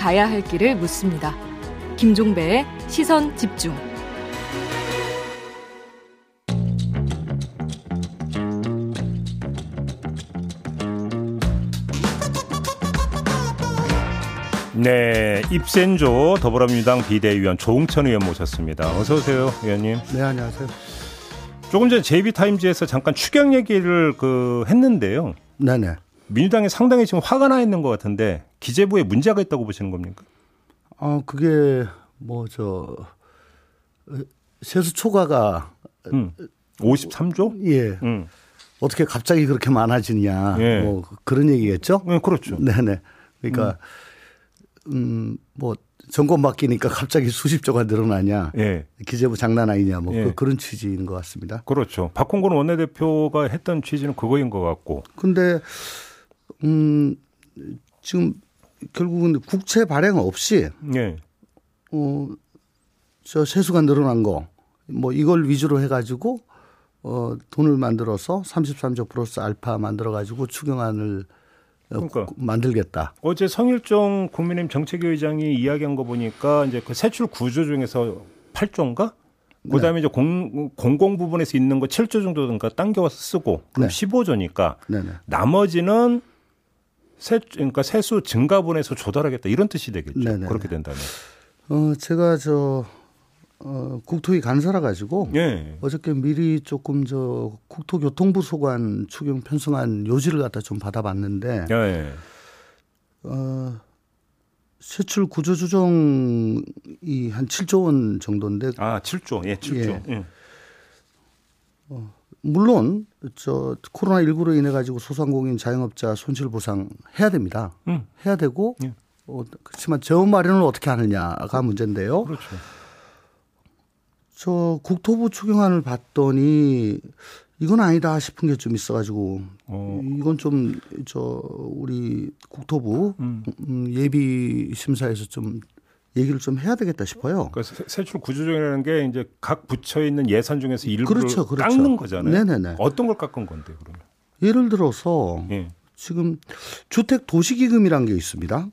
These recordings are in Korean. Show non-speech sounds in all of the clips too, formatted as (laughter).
가야 할 길을 묻습니다. 김종배의 시선 집중. 네, 입센조 더불어민주당 비대위원 조홍천 의원 모셨습니다. 어서 오세요, 의원님. 네, 안녕하세요. 조금 전 JB타임즈에서 잠깐 추경 얘기를 그 했는데요. 네네. 민주당이 상당히 지금 화가 나 있는 것 같은데 기재부에 문제가 있다고 보시는 겁니까? 어, 그게 뭐 저 세수 초과가 음, 53조? 예 음, 어떻게 갑자기 그렇게 많아지냐 예. 뭐 그런 얘기겠죠? 네, 그렇죠. 네 네. 그러니까 음 뭐 정권 바뀌니까 갑자기 수십조가 늘어나냐 예, 기재부 장난 아니냐 뭐 예. 그, 그런 취지인 것 같습니다. 그렇죠. 박홍근 원내대표가 했던 취지는 그거인 것 같고. 근데 음 지금 결국은 국채 발행 없이 예, 어, 저 세수가 늘어난 거, 뭐 이걸 위주로 해가지고 어, 돈을 만들어서 33조 플러스 알파 만들어가지고 추경안을 어, 그러니까. 구- 만들겠다. 어제 성일종 국민의힘 정책위 의장이 이야기한 거 보니까 이제 그 세출 구조 중에서 8조인가? 그다음에 이제 공, 공공 부분에서 있는 거 7조 정도든가 당겨와서 쓰고 그럼 네. 15조니까 네네. 나머지는 세 그러니까 세수 증가분에서 조달하겠다 이런 뜻이 되겠죠. 네네네. 그렇게 된다면. 어, 제가 저 어, 국토위 간사라 가지고 예. 어저께 미리 조금 저 국토교통부 소관 추경 편성안 요지를 갖다 좀 받아봤는데 예. 어, 세출 구조 조정이 한 7조 원 정도인데 아, 7조. 예, 7조. 예. 물론 저 코로나 19로 인해 가지고 소상공인 자영업자 손실 보상 해야 됩니다. 음. 해야 되고 예. 어, 그렇지만 재원 마련을 어떻게 하느냐가 문제인데요. 그렇죠. 저 국토부 추경안을 봤더니 이건 아니다 싶은 게 좀 있어가지고 어. 이건 좀 저 우리 국토부 음. 음, 예비 심사에서 좀 얘기를 좀 해야 되겠다 싶어요. 그러니까 세- 세출 구조조정이라는 게 이제 각 부처에 있는 예산 중에서 일부를 그렇죠, 그렇죠. 깎는 거잖아요. 네네네. 어떤 걸 깎은 건데 그러면? 예를 들어서 예. 지금 주택 도시기금이라는 게 있습니다.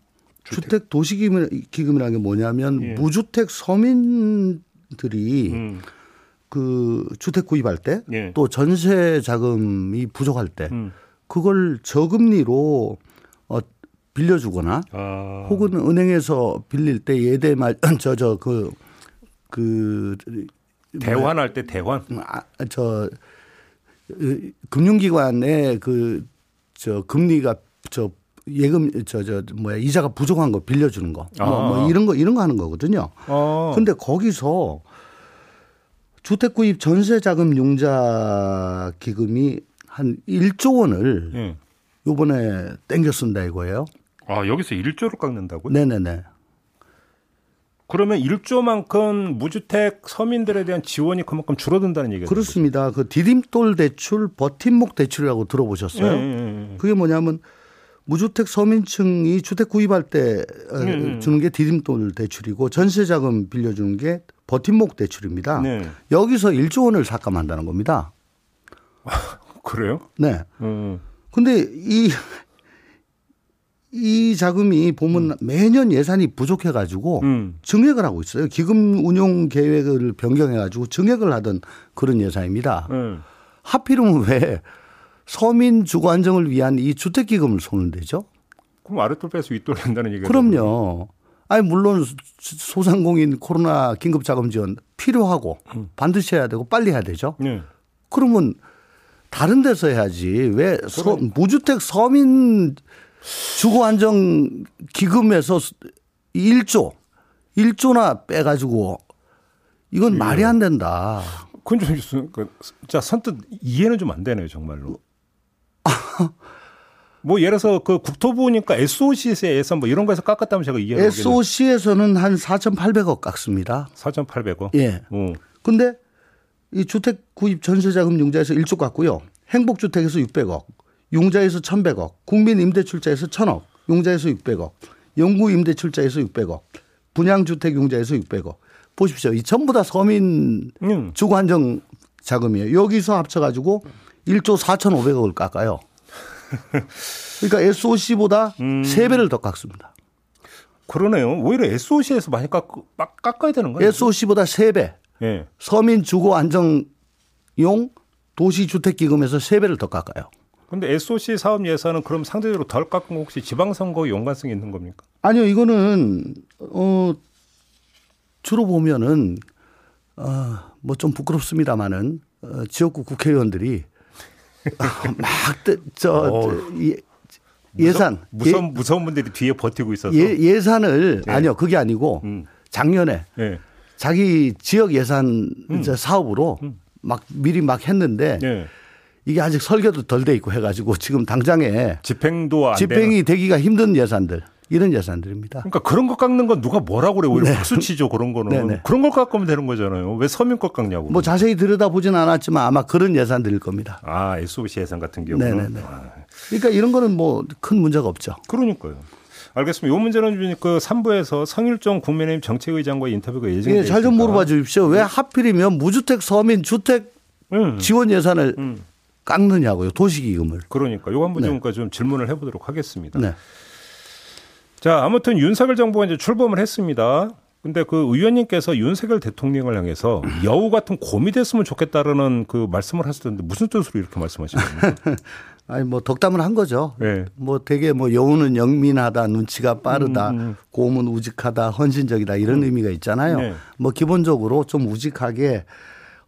주택, 도시기금이라는 게 뭐냐면 예. 무주택 서민들이 음. 그 주택 구입할 때또 예. 전세 자금이 부족할 때 음. 그걸 저금리로 어 빌려주거나 아. 혹은 은행에서 빌릴 때 예대 말저 저 (clears throat) 그 그 대환할 때 대환. 아, 저 으, 금융기관의 그저 금리가 저 예금 저 저 뭐야 이자가 부족한 거 빌려주는 거 뭐, 뭐 아. 이런 거 이런 거 하는 거거든요. 어. 근데 거기서 주택 구입 전세 자금 융자 기금이 한 1조 원을 예. 요번에 땡겨 쓴다 이거예요. 아, 여기서 1조를 깎는다고요? 네네네. 그러면 1조만큼 무주택 서민들에 대한 지원이 그만큼 줄어든다는 얘기죠. 그렇습니다. 그 디딤돌 대출, 버팀목 대출이라고 들어보셨어요? 예, 예, 예. 그게 뭐냐면 무주택 서민층이 주택 구입할 때 어, 음. 주는 게 디딤돌 대출이고 전세 자금 빌려주는 게 버팀목 대출입니다. 네. 여기서 1조 원을 삭감한다는 겁니다. (laughs) 그래요? 네. 음. 근데 이, 이 자금이 보면 매년 예산이 부족해 가지고 음. 증액을 하고 있어요. 기금 운용 계획을 변경해 가지고 증액을 하던 그런 예산입니다. 음. 하필이면 왜 서민 주거 안정을 위한 이 주택 기금을 손을 대죠? 그럼 아랫돌 빼서 윗돌 낸다는 얘기죠. 그럼요. 아니 물론 소상공인 코로나 긴급 자금 지원 필요하고 반드시 해야 되고 빨리 해야 되죠. 네. 그러면 다른 데서 해야지 왜 서, 무주택 서민 주거 안정 기금에서 1조 1조나 빼 가지고 이건 말이 안 된다. 그건 좀 있어. 그, 진짜 선뜻 이해는 좀 안 되네요, 정말로. (laughs) 뭐 예를 들어서 그 국토부니까 SOC에서 예산 뭐 이런 거에서 깎았다면 제가 이해를 SOC에서는 한 4,800억 깎습니다. 4,800원. 예. 어. 근데 이 주택 구입 전세 자금 융자에서 1조 깎고요. 행복 주택에서 600억, 융자에서 1,100억, 국민 임대출자에서 1,000억, 융자에서 600억, 영구 임대출자에서 600억, 분양주택 융자에서 600억. 보십시오. 이 전부 다 서민 음. 주거 안정 자금이에요. 여기서 합쳐가지고 1조 4,500억을 깎아요. 그러니까 SOC보다 음. 세 3배를 더 깎습니다. 그러네요. 오히려 SOC에서 많이 깎, 깎아야 되는 거예요. SOC보다 3배. 예. 서민 주거 안정용 도시주택기금에서 3배를 더 깎아요. 근데 SOC 사업 예산은 그럼 상대적으로 덜 깎은 거 혹시 지방선거 연관성이 있는 겁니까? 아니요, 이거는 어 주로 보면은 어뭐 좀 부끄럽습니다만은 어, 지역구 국회의원들이 (laughs) 막저 예산 무서운 예, 무서운 분들이 뒤에 버티고 있어서 예, 예산을 네. 아니요 그게 아니고 음. 작년에 네. 자기 지역 예산 음. 사업으로 음. 막 미리 막 했는데 네. 이게 아직 설계도 덜 돼 있고 해가지고 지금 당장에 집행도 집행이 되기가 힘든 예산들 이런 예산들입니다. 그러니까 그런 거 깎는 건 누가 뭐라고 그래? 오히려 네. 박수치죠 그런 거는. 네네. 그런 걸 깎으면 되는 거잖아요. 왜 서민 것 깎냐고. 뭐 자세히 들여다보진 않았지만 아마 그런 예산들일 겁니다. 아 SOC 예산 같은 경우는. 네네네. 아. 그러니까 이런 거는 뭐 큰 문제가 없죠. 그러니까요. 알겠습니다. 이 문제는 그 3부에서 성일종 국민의힘 정책의장과 인터뷰가 예정돼 예, 잘좀 물어봐 주십시오. 왜 하필이면 무주택 서민 주택 음. 지원 예산을 음. 깎느냐고요. 도시기금을. 그러니까 요거 한번 네. 좀 질문을 해보도록 하겠습니다. 네. 자 아무튼 윤석열 정부가 이제 출범을 했습니다. 근데 그 의원님께서 윤석열 대통령을 향해서 여우 같은 곰이 됐으면 좋겠다라는 그 말씀을 하셨는데 무슨 뜻으로 이렇게 말씀하신 겁니까? (laughs) 아니 뭐 덕담을 한 거죠. 네. 뭐 되게 뭐 여우는 영민하다, 눈치가 빠르다, 음, 음. 곰은 우직하다, 헌신적이다 이런 음. 의미가 있잖아요. 네. 뭐 기본적으로 좀 우직하게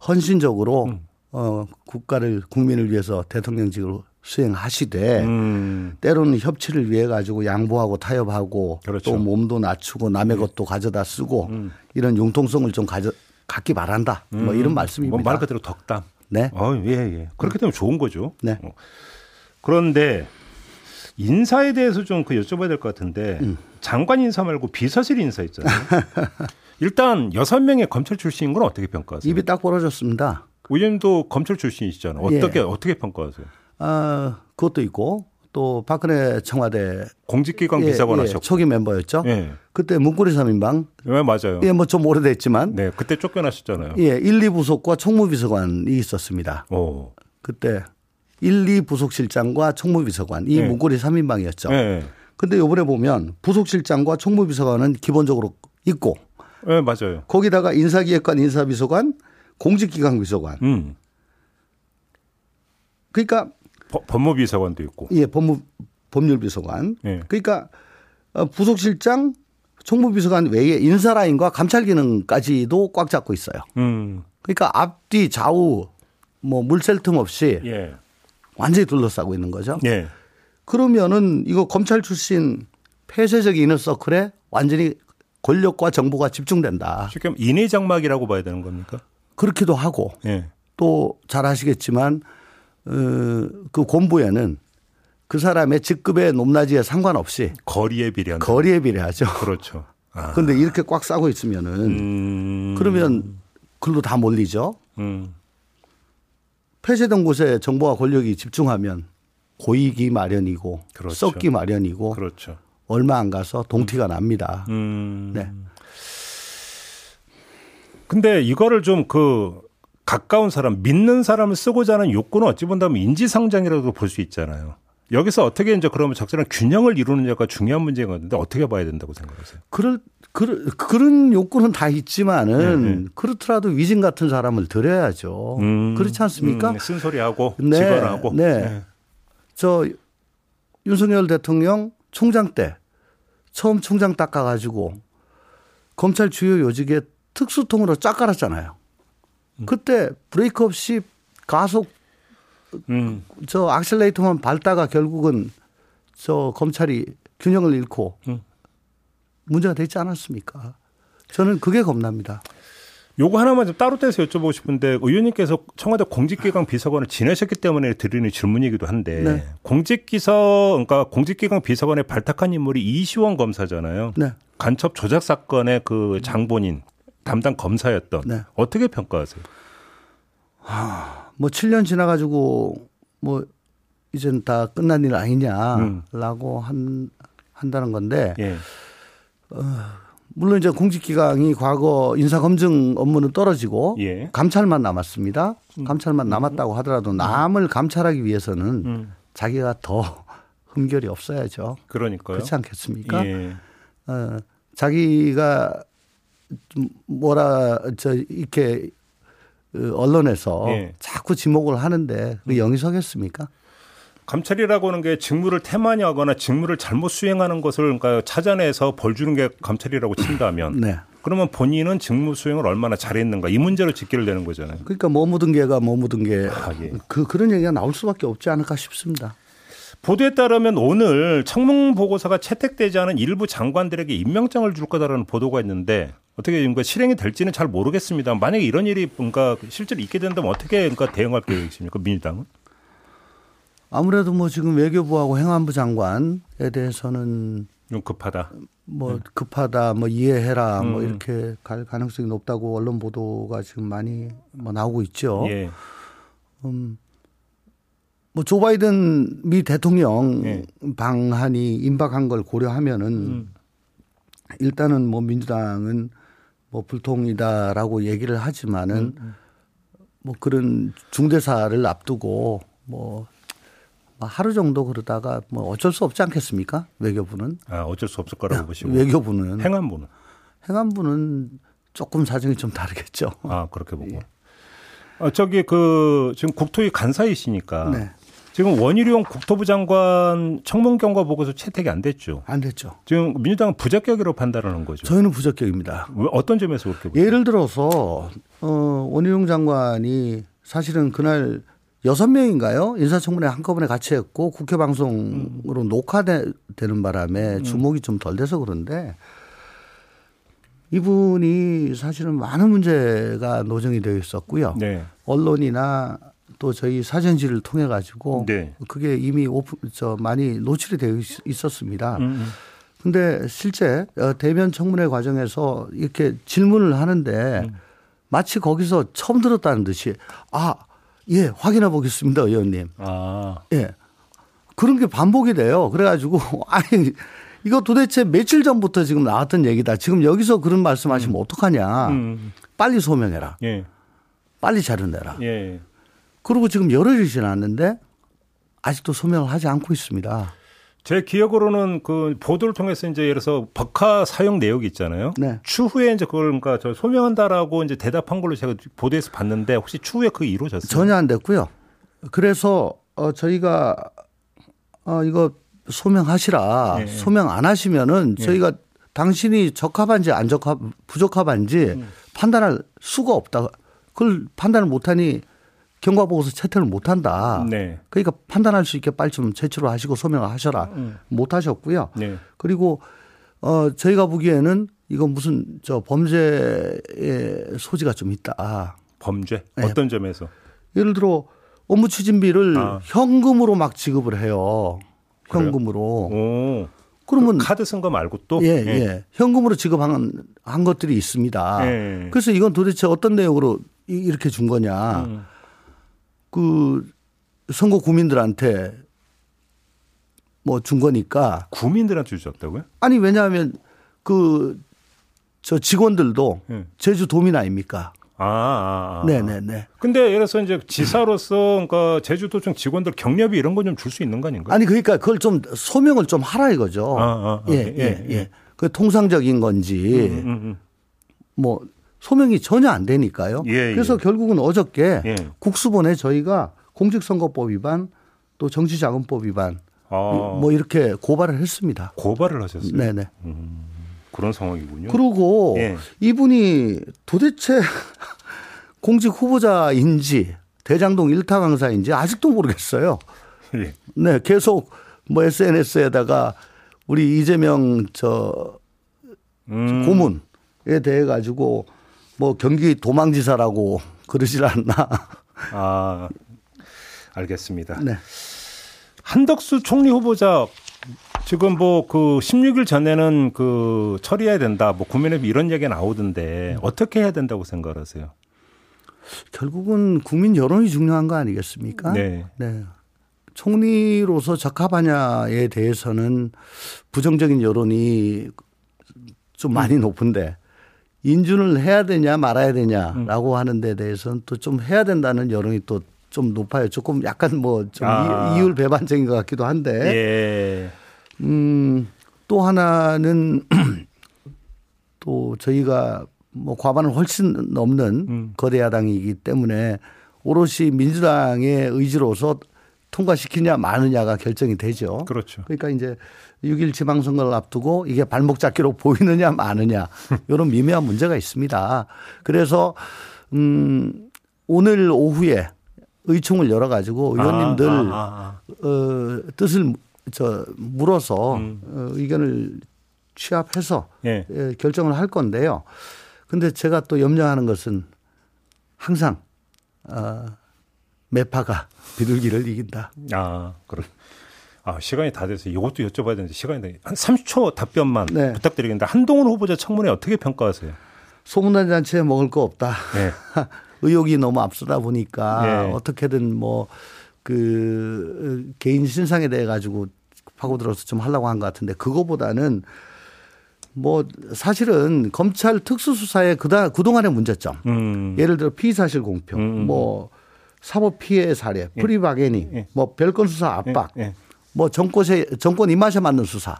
헌신적으로 음. 어, 국가를 국민을 위해서 대통령직을 수행하시되 음. 때로는 협치를 위해 가지고 양보하고 타협하고 그렇죠. 또 몸도 낮추고 남의 네. 것도 가져다 쓰고 음. 이런 융통성을 좀 가져 갖기 바란다. 음. 뭐 이런 말씀입니다. 뭐 말 그대로 덕담. 네. 어, 예, 예. 그렇게 되면 좋은 거죠. 네. 어. 그런데 인사에 대해서 좀 그 여쭤봐야 될 것 같은데 음. 장관 인사 말고 비서실 인사 있잖아요. (laughs) 일단 여섯 명의 검찰 출신인 건 어떻게 평가하세요? 입이 딱 벌어졌습니다. 의원님도 검찰 출신이시잖아요. 어떻게 예. 어떻게 평가하세요? 아 그것도 있고 또 박근혜 청와대 공직기관 비서관 예, 예, 하셨고 초기 멤버였죠. 예. 그때 문고리 3인방. 네, 맞아요. 예, 뭐 좀 오래됐지만. 네, 그때 쫓겨나셨잖아요. 예, 1, 2부속과 총무비서관이 있었습니다. 오. 그때 1, 2 부속실장과 총무비서관 이 네. 문고리 3인방이었죠. 네. 근데 요번에 보면 부속실장과 총무비서관은 기본적으로 있고. 네, 맞아요. 거기다가 인사기획관, 인사비서관, 공직기강 비서관. 음. 그러니까 법무비서관도 있고. 예, 법무 법률비서관. 예. 그러니까 어, 부속실장, 총무비서관 외에 인사라인과 감찰 기능까지도 꽉 잡고 있어요. 음. 그러니까 앞뒤 좌우 뭐 물샐 틈 없이 예. 완전히 둘러싸고 있는 거죠. 예. 그러면은 이거 검찰 출신 폐쇄적 이너서클에 완전히 권력과 정보가 집중된다. 쉽게 인해장막이라고 봐야 되는 겁니까? 그렇기도 하고 예. 또잘 아시겠지만 어, 그 공부에는 그 사람의 직급의 높낮이에 상관없이 거리에 비례한 거리에 비례하죠. 그렇죠. 아. 그런데 이렇게 꽉 싸고 있으면은 음. 그러면 글로 다 몰리죠. 음. 폐쇄된 곳에 정보와 권력이 집중하면 고이기 마련이고 그렇죠. 썩기 마련이고 그렇죠. 얼마 안 가서 동티가 납니다. 음. 네. 근데 이거를 좀 그 가까운 사람, 믿는 사람을 쓰고자 하는 욕구는 어찌 본다면 인지상정이라도 볼수 있잖아요. 여기서 어떻게 이제 그러면 적절한 균형을 이루느냐가 중요한 문제인 건데 어떻게 봐야 된다고 생각하세요? 그럴 그, 그런 욕구는 다 있지만은 네, 네. 그렇더라도 위진 같은 사람을 들여야죠. 음, 그렇지 않습니까? 음, 쓴소리하고 네, 직원하고. 네. 네. 저 윤석열 대통령 총장 때 처음 총장 닦아가지고 검찰 주요 요직에 특수통으로 쫙 깔았잖아요. 음. 그때 브레이크 없이 가속 음. 저 악셀레이터만 밟다가 결국은 저 검찰이 균형을 잃고 음. 문제가 되지 않았습니까? 저는 그게 겁납니다. 요거 하나만 좀 따로 떼서 여쭤보고 싶은데 의원님께서 청와대 공직기강 비서관을 지내셨기 때문에 드리는 질문이기도 한데 네. 공직기서 그러니까 공직기강 비서관에 발탁한 인물이 이시원 검사잖아요. 네. 간첩 조작 사건의 그 장본인 담당 검사였던 네. 어떻게 평가하세요? 하, 뭐 7년 지나가지고 뭐 이젠 다 끝난 일 아니냐라고 음. 한 한다는 건데. 예. 어, 물론 이제 공직기강이 과거 인사검증 업무는 떨어지고 예. 감찰만 남았습니다. 음. 감찰만 음. 남았다고 하더라도 남을 감찰하기 위해서는 음. 자기가 더 (laughs) 흠결이 없어야죠. 그러니까요. 그렇지 않겠습니까? 예. 어, 자기가 좀 뭐라 저 이렇게 그 언론에서 예. 자꾸 지목을 하는데 그 영이 서겠습니까? 감찰이라고 하는 게 직무를 태만히 하거나 직무를 잘못 수행하는 것을 그러니까 찾아내서 벌 주는 게 감찰이라고 친다면 네. 그러면 본인은 직무 수행을 얼마나 잘했는가 이 문제로 직결 되는 거잖아요. 그러니까 뭐 묻은 개가 뭐 묻은 게 아, 예. 그 그런 얘기가 나올 수밖에 없지 않을까 싶습니다. 보도에 따르면 오늘 청문 보고서가 채택되지 않은 일부 장관들에게 임명장을 줄 거다라는 보도가 있는데 어떻게 뭔가 실행이 될지는 잘 모르겠습니다. 만약에 이런 일이 뭔가 실제로 있게 된다면 어떻게 그러니까 대응할 계획이십니까 민주당은? 아무래도 뭐 지금 외교부하고 행안부 장관에 대해서는 좀 급하다. 뭐 급하다, 뭐 이해해라, 뭐 음. 이렇게 갈 가능성이 높다고 언론 보도가 지금 많이 뭐 나오고 있죠. 예. 뭐조 바이든 미 대통령 예. 방한이 임박한 걸 고려하면은 음. 일단은 뭐 민주당은 뭐 불통이다라고 얘기를 하지만은 음, 뭐 그런 중대사를 앞두고 뭐 하루 정도 그러다가 뭐 어쩔 수 없지 않겠습니까? 외교부는 아 어쩔 수 없을 거라고 보시고 외교부는 행안부는 행안부는 조금 사정이 좀 다르겠죠. 아 그렇게 보고. 아, 저기 그 지금 국토위 간사이시니까 네. 지금 원희룡 국토부 장관 청문 경과 보고서 채택이 안 됐죠. 안 됐죠. 지금 민주당은 부적격이라고 판단하는 거죠. 저희는 부적격입니다. 왜, 어떤 점에서 그렇게 보세요? 예를 들어서 어 원희룡 장관이 사실은 그날 여섯 명인가요? 인사청문회 한꺼번에 같이 했고 국회 방송으로 녹화되는 바람에 주목이 좀 덜 돼서 그런데 이분이 사실은 많은 문제가 노정이 되어 있었고요. 네. 언론이나 또 저희 사전지를 통해 가지고 네. 그게 이미 오픈 저 많이 노출이 되어 있- 있었습니다. 음, 음. 근데 실제 어, 대면 청문회 과정에서 이렇게 질문을 하는데 음. 마치 거기서 처음 들었다는 듯이 아, 예, 확인해 보겠습니다, 의원님. 아, 예. 그런 게 반복이 돼요. 그래가지고 (laughs) 아니 이거 도대체 며칠 전부터 지금 나왔던 얘기다. 지금 여기서 그런 말씀 하시면 어떡하냐. 음, 빨리 소명해라. 예, 빨리 자료 내라. 예. 그리고 지금 열흘이 지났는데 아직도 소명을 하지 않고 있습니다. 제 기억으로는 그 보도를 통해서 이제 예를 들어서 법카 사용 내역이 있잖아요. 네. 추후에 이제 그걸 그러니까 저 소명한다라고 이제 대답한 걸로 제가 보도에서 봤는데 혹시 추후에 그게 이루어졌어요? 전혀 안 됐고요. 그래서 어 저희가 어 이거 소명하시라. 예. 소명 안 하시면은 저희가 당신이 적합한지 안 적합 부적합한지 판단할 수가 없다. 그걸 판단을 못 하니 경과 보고서 채택을 못 한다. 네. 그러니까 판단할 수 있게 빨리 좀 제출을 하시고 소명을 하셔라. 못 하셨고요. 네. 그리고 어 저희가 보기에는 이거 무슨 저 범죄의 소지가 좀 있다. 범죄 네. 어떤 점에서? 예를 들어 업무 추진비를 아. 현금으로 막 지급을 해요. 현금으로. 오. 그러면 그 카드 쓴 거 말고 또 예, 예. 현금으로 지급한 한 것들이 있습니다. 예. 그래서 이건 도대체 어떤 내용으로 이- 이렇게 준 거냐. 음. 그 선거 구민들한테 뭐 준 거니까 구민들한테 주셨다고요? 아니 왜냐하면 그 저 직원들도 예. 제주 도민 아닙니까? 아, 아, 아. 네네네. 근데 예를 들어서 이제 지사로서 그러니까 제주도청 직원들 경력비 이런 건좀줄 수 있는 거 아닌가요? 아니 그러니까 그걸 좀 소명을 좀 하라 이거죠. 아, 아, 아. 예, 예, 예, 예. 예. 그 통상적인 건지 음, 음, 뭐 소명이 전혀 안 되니까요. 예, 그래서 예. 결국은 어저께 예. 국수본에 저희가 공직선거법 위반 또 정치자금법 위반 아, 뭐 이렇게 고발을 했습니다. 고발을 하셨어요. 네네. 그런 상황이군요. 그리고 예. 이분이 도대체 (laughs) 공직 후보자인지 대장동 일타 강사인지 아직도 모르겠어요. 예. 네, 계속 뭐 SNS에다가 우리 이재명 저 음, 고문에 대해 가지고 뭐 경기 도망지사라고 그러질 않나. 아, 알겠습니다. 네. 한덕수 총리 후보자 지금 뭐 그 16일 전에는 그 처리해야 된다. 뭐 국민의힘 이런 얘기가 나오던데 어떻게 해야 된다고 생각하세요? 결국은 국민 여론이 중요한 거 아니겠습니까? 네. 네. 총리로서 적합하냐에 대해서는 부정적인 여론이 좀 많이 음. 높은데 인준을 해야 되냐 말아야 음. 되냐라고 하는 데 대해서는 또 좀 해야 된다는 여론이 또 좀 높아요. 조금 약간 뭐좀 아. 이율 배반적인 것 같기도 한데 예. 음 또 하나는 (clears throat) 또 저희가 뭐 과반을 훨씬 넘는 음. 거대 야당이기 때문에 오롯이 민주당의 의지로서 통과시키냐 마느냐가 결정이 되죠. 그렇죠. 그러니까 이제 6일 지방선거를 앞두고 이게 발목 잡기로 (laughs) 보이느냐 마느냐 이런 미묘한 문제가 있습니다. 그래서 음 오늘 오후에 의총을 열어 가지고 의원님들 아, 아, 아, 아, 어 뜻을 저 물어서 음. 어, 의견을 취합해서 예. 예, 결정을 할 건데요. 근데 제가 또 염려하는 것은 항상 어 매파가 비둘기를 이긴다. 아, 그렇. 아, 시간이 다 돼서 이것도 여쭤봐야 되는데 시간이 한 30초 답변만 네. 부탁드리겠는데 한동훈 후보자 청문회 어떻게 평가하세요? 소문난 잔치에 먹을 거 없다. 네. (laughs) 의혹이 너무 앞서다 보니까 네. 어떻게든 뭐 그 개인 신상에 대해 가지고 파고들어서 좀 하려고 한 것 같은데 그거보다는 뭐 사실은 검찰 특수수사의 그다 그동안의 문제점. 음. 예를 들어 피의사실 공표, 음. 뭐 사법 피해 사례, 예. 프리바게닝, 예. 뭐 별건 수사 압박, 예. 예. 뭐 정권에 정권 입맛에 맞는 수사,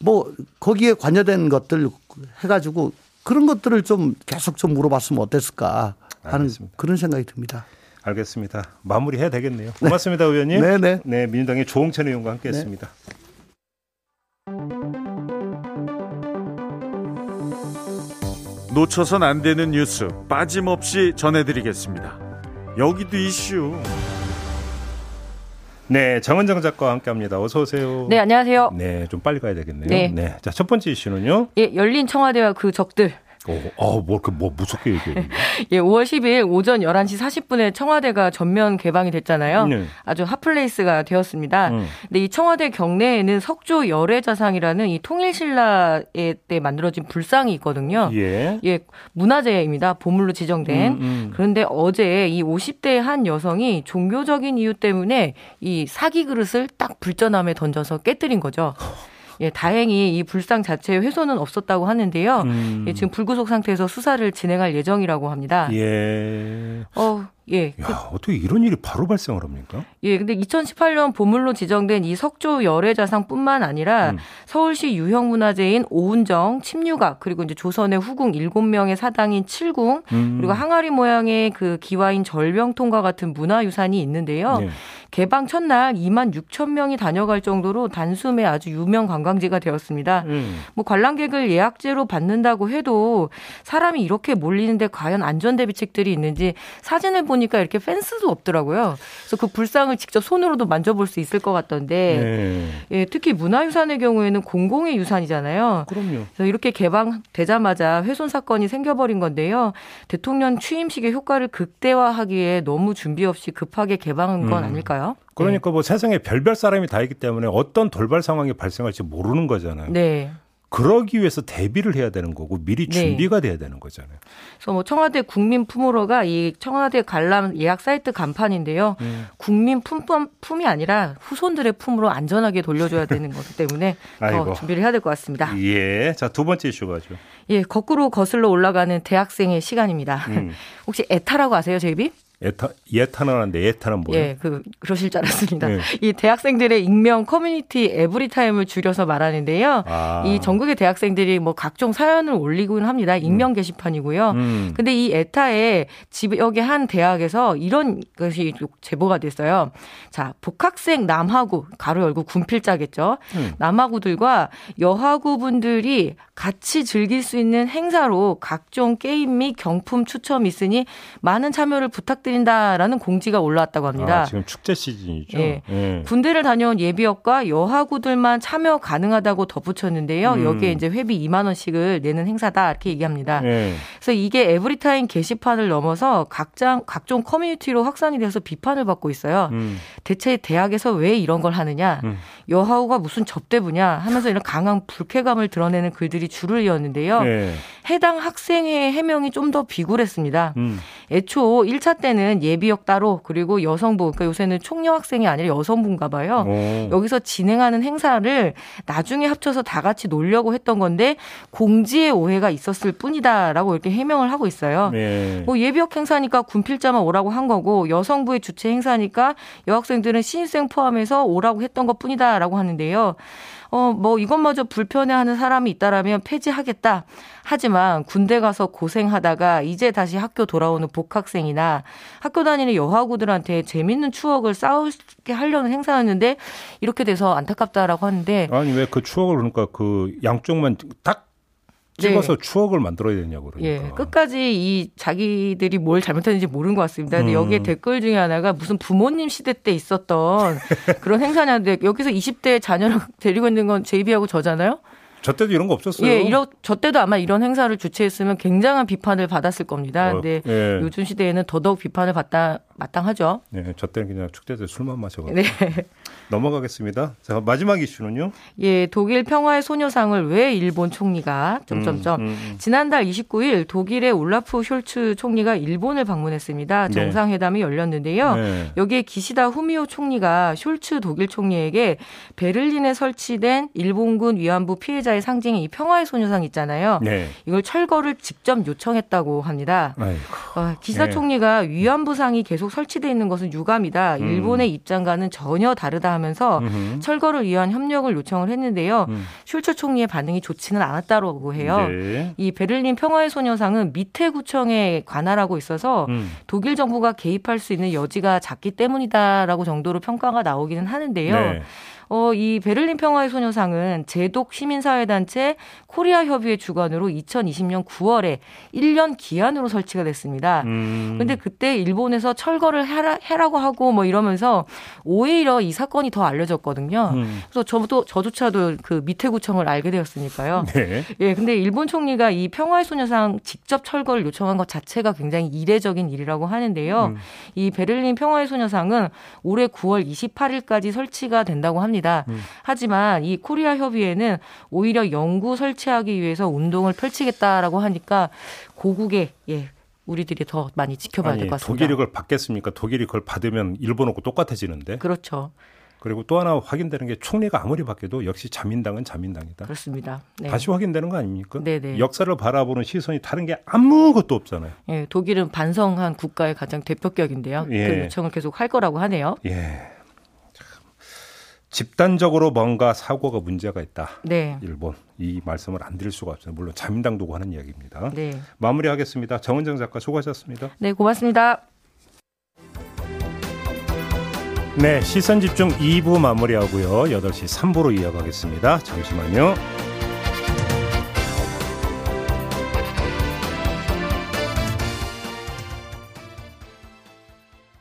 뭐 거기에 관여된 것들 해가지고 그런 것들을 좀 계속 좀 물어봤으면 어땠을까 하는 알겠습니다. 그런 생각이 듭니다. 알겠습니다. 마무리해야 되겠네요. 고맙습니다, 네. 의원님. 네네. 네. 네, 민주당의 조홍천 의원과 함께했습니다. 네. 놓쳐선 안 되는 뉴스 빠짐없이 전해드리겠습니다. 여기도 이슈. 네, 정은정 작가와 함께합니다. 어서 오세요. 네, 안녕하세요. 네, 좀 빨리 가야 되겠네요. 네. 네. 자, 첫 번째 이슈는요. 예, 열린 청와대와 그 적들. 어, 뭐, 그, 뭐, 무섭게 얘기해. (laughs) 예, 5월 10일 오전 11시 40분에 청와대가 전면 개방이 됐잖아요. 네. 아주 핫플레이스가 되었습니다. 음. 근데 이 청와대 경내에는 석조 여래좌상이라는 이 통일신라에 때 만들어진 불상이 있거든요. 예. 예, 문화재입니다. 보물로 지정된. 음, 음. 그런데 어제 이 50대 한 여성이 종교적인 이유 때문에 이 사기 그릇을 딱 불전함에 던져서 깨뜨린 거죠. (laughs) 예, 다행히 이 불상 자체의 훼손은 없었다고 하는데요. 음. 예, 지금 불구속 상태에서 수사를 진행할 예정이라고 합니다. 예. 어, 예. 야, 그, 어떻게 이런 일이 바로 발생을 합니까? 예, 근데 2018년 보물로 지정된 이 석조 열애자상뿐만 아니라 음. 서울시 유형문화재인 오운정, 침류각, 그리고 이제 조선의 후궁 7명의 사당인 칠궁, 음. 그리고 항아리 모양의 그 기와인 절병통과 같은 문화유산이 있는데요. 네. 개방 첫날 2만 6천 명이 다녀갈 정도로 단숨에 아주 유명 관광지가 되었습니다. 음. 뭐 관람객을 예약제로 받는다고 해도 사람이 이렇게 몰리는데 과연 안전 대비책들이 있는지 사진을 보니까 이렇게 펜스도 없더라고요. 그래서 그 불상을 직접 손으로도 만져볼 수 있을 것 같던데 네. 예, 특히 문화유산의 경우에는 공공의 유산이잖아요. 그럼요. 그래서 이렇게 개방되자마자 훼손 사건이 생겨버린 건데요. 대통령 취임식의 효과를 극대화하기에 너무 준비 없이 급하게 개방한 건 음. 아닐까요? 그러니까 네. 뭐 세상에 별별 사람이 다 있기 때문에 어떤 돌발 상황이 발생할지 모르는 거잖아요. 네. 그러기 위해서 대비를 해야 되는 거고 미리 네. 준비가 돼야 되는 거잖아요. 그래서 뭐 청와대 국민 품으로가 이 청와대 관람 예약 사이트 간판인데요. 음. 국민 품품 품이 아니라 후손들의 품으로 안전하게 돌려줘야 되는 거기 때문에 (laughs) 더 준비를 해야 될 것 같습니다. 예. 자, 두 번째 이슈가죠. 예, 거꾸로 거슬러 올라가는 대학생의 시간입니다. 음. (laughs) 혹시 에타라고 아세요, 제이비? 예타, 예타는 아는데 예타는 뭐예요? 예, 그, 그러실 줄 알았습니다. 네. 이 대학생들의 익명 커뮤니티 에브리타임을 줄여서 말하는데요. 아. 이 전국의 대학생들이 뭐 각종 사연을 올리곤 합니다. 익명 음. 게시판이고요. 음. 근데 이 에타의 지역의 한 대학에서 이런 것이 제보가 됐어요. 자, 복학생 남학우, 가로 열고 군필자겠죠. 음. 남학우들과 여하구 분들이 같이 즐길 수 있는 행사로 각종 게임 및 경품 추첨 있으니 많은 참여를 부탁드 린다라는 공지가 올라왔다고 합니다. 아, 지금 축제 시즌이죠. 예. 예. 군대를 다녀온 예비역과 여하구들만 참여 가능하다고 덧붙였는데요. 음. 여기에 이제 회비 2만 원씩을 내는 행사다 이렇게 얘기합니다. 예. 그래서 이게 에브리타임 게시판을 넘어서 각장 각종 커뮤니티로 확산이 돼서 비판을 받고 있어요. 음. 대체 대학에서 왜 이런 걸 하느냐? 음. 여하구가 무슨 접대부냐? 하면서 이런 강한 불쾌감을 드러내는 글들이 줄을 이었는데요. 네. 해당 학생의 해명이 좀 더 비굴했습니다. 음. 애초 1차 때는 예비역 따로 그리고 여성부 그러니까 요새는 총여 학생이 아니라 여성부인가 봐요. 오. 여기서 진행하는 행사를 나중에 합쳐서 다 같이 놀려고 했던 건데 공지의 오해가 있었을 뿐이다라고 이렇게 해명을 하고 있어요. 네. 뭐 예비역 행사니까 군필자만 오라고 한 거고 여성부의 주최 행사니까 여학생들은 신입생 포함해서 오라고 했던 것 뿐이다라고 하는데요. 어, 뭐 이것마저 불편해하는 사람이 있다라면 폐지하겠다. 하지만 군대 가서 고생하다가 이제 다시 학교 돌아오는 복학생이나 학교 다니는 여하구들한테 재밌는 추억을 쌓게 하려는 행사였는데 이렇게 돼서 안타깝다라고 하는데 아니 왜 그 추억을 그러니까 그 양쪽만 딱 찍어서 네. 추억을 만들어야 되냐고 그러니까. 예, 끝까지 이 자기들이 뭘 잘못했는지 모르는 것 같습니다. 근데 음. 여기에 댓글 중에 하나가 무슨 부모님 시대 때 있었던 (laughs) 그런 행사냐는데 여기서 20대 자녀를 (laughs) 데리고 있는 건 JB하고 저잖아요. 저 때도 이런 거 없었어요. 예, 이러, 저 때도 아마 이런 행사를 주최했으면 굉장한 비판을 받았을 겁니다. 어, 근데 예. 요즘 시대에는 더더욱 비판을 받다 마땅하죠. 네, 저 때는 그냥 축제 때 술만 마셔가지고. 네. 넘어가겠습니다. 자, 마지막 이슈는요? 예, 독일 평화의 소녀상을 왜 일본 총리가 점점점 음, 음, 음. 지난달 29일 독일의 울라프 숄츠 총리가 일본을 방문했습니다. 네. 정상회담이 네. 열렸는데요. 네. 여기에 기시다 후미오 총리가 숄츠 독일 총리에게 베를린에 설치된 일본군 위안부 피해자의 상징인 이 평화의 소녀상 있잖아요. 네. 이걸 철거를 직접 요청했다고 합니다. 어, 기시다 네. 총리가 위안부상이 계속 설치돼 있는 것은 유감이다. 음. 일본의 입장과는 전혀 다르다 하면서 음흠. 철거를 위한 협력을 요청을 했는데요. 음. 슐츠 총리의 반응이 좋지는 않았다고 해요. 네. 이 베를린 평화의 소녀상은 밑에 구청에 관할하고 있어서 음. 독일 정부가 개입할 수 있는 여지가 작기 때문이다라고 정도로 평가가 나오기는 하는데요. 네. 어, 이 베를린 평화의 소녀상은 제독 시민사회단체 코리아 협의회 주관으로 2020년 9월에 1년 기한으로 설치가 됐습니다. 음. 근데 그때 일본에서 철거를 해라, 해라고 하고 뭐 이러면서 오히려 이 사건이 더 알려졌거든요. 음. 그래서 저도 저조차도 그 밑에 구청을 알게 되었으니까요. 네. 예, 근데 일본 총리가 이 평화의 소녀상 직접 철거를 요청한 것 자체가 굉장히 이례적인 일이라고 하는데요. 음. 이 베를린 평화의 소녀상은 올해 9월 28일까지 설치가 된다고 합니다. 합니다. 음. 하지만 이 코리아 협의회는 오히려 연구 설치하기 위해서 운동을 펼치겠다라고 하니까 고국의 예 우리들이 더 많이 지켜봐야 될 것 같습니다. 독일이 그걸 받겠습니까? 독일이 그걸 받으면 일본하고 똑같아지는데. 그렇죠. 그리고 또 하나 확인되는 게 총리가 아무리 바뀌어도 역시 자민당은 자민당이다. 그렇습니다. 네. 다시 확인되는 거 아닙니까? 네네. 역사를 바라보는 시선이 다른 게 아무것도 없잖아요. 예, 독일은 반성한 국가의 가장 대표격인데요. 예. 그 요청을 계속 할 거라고 하네요. 예. 집단적으로 뭔가 사고가 문제가 있다. 네. 일본 이 말씀을 안 드릴 수가 없어요. 물론 자민당 두고 하는 이야기입니다. 네. 마무리하겠습니다. 정은정 작가 수고하셨습니다. 네, 고맙습니다. 네, 시선 집중 2부 마무리하고요. 8시 3부로 이어가겠습니다. 잠시만요.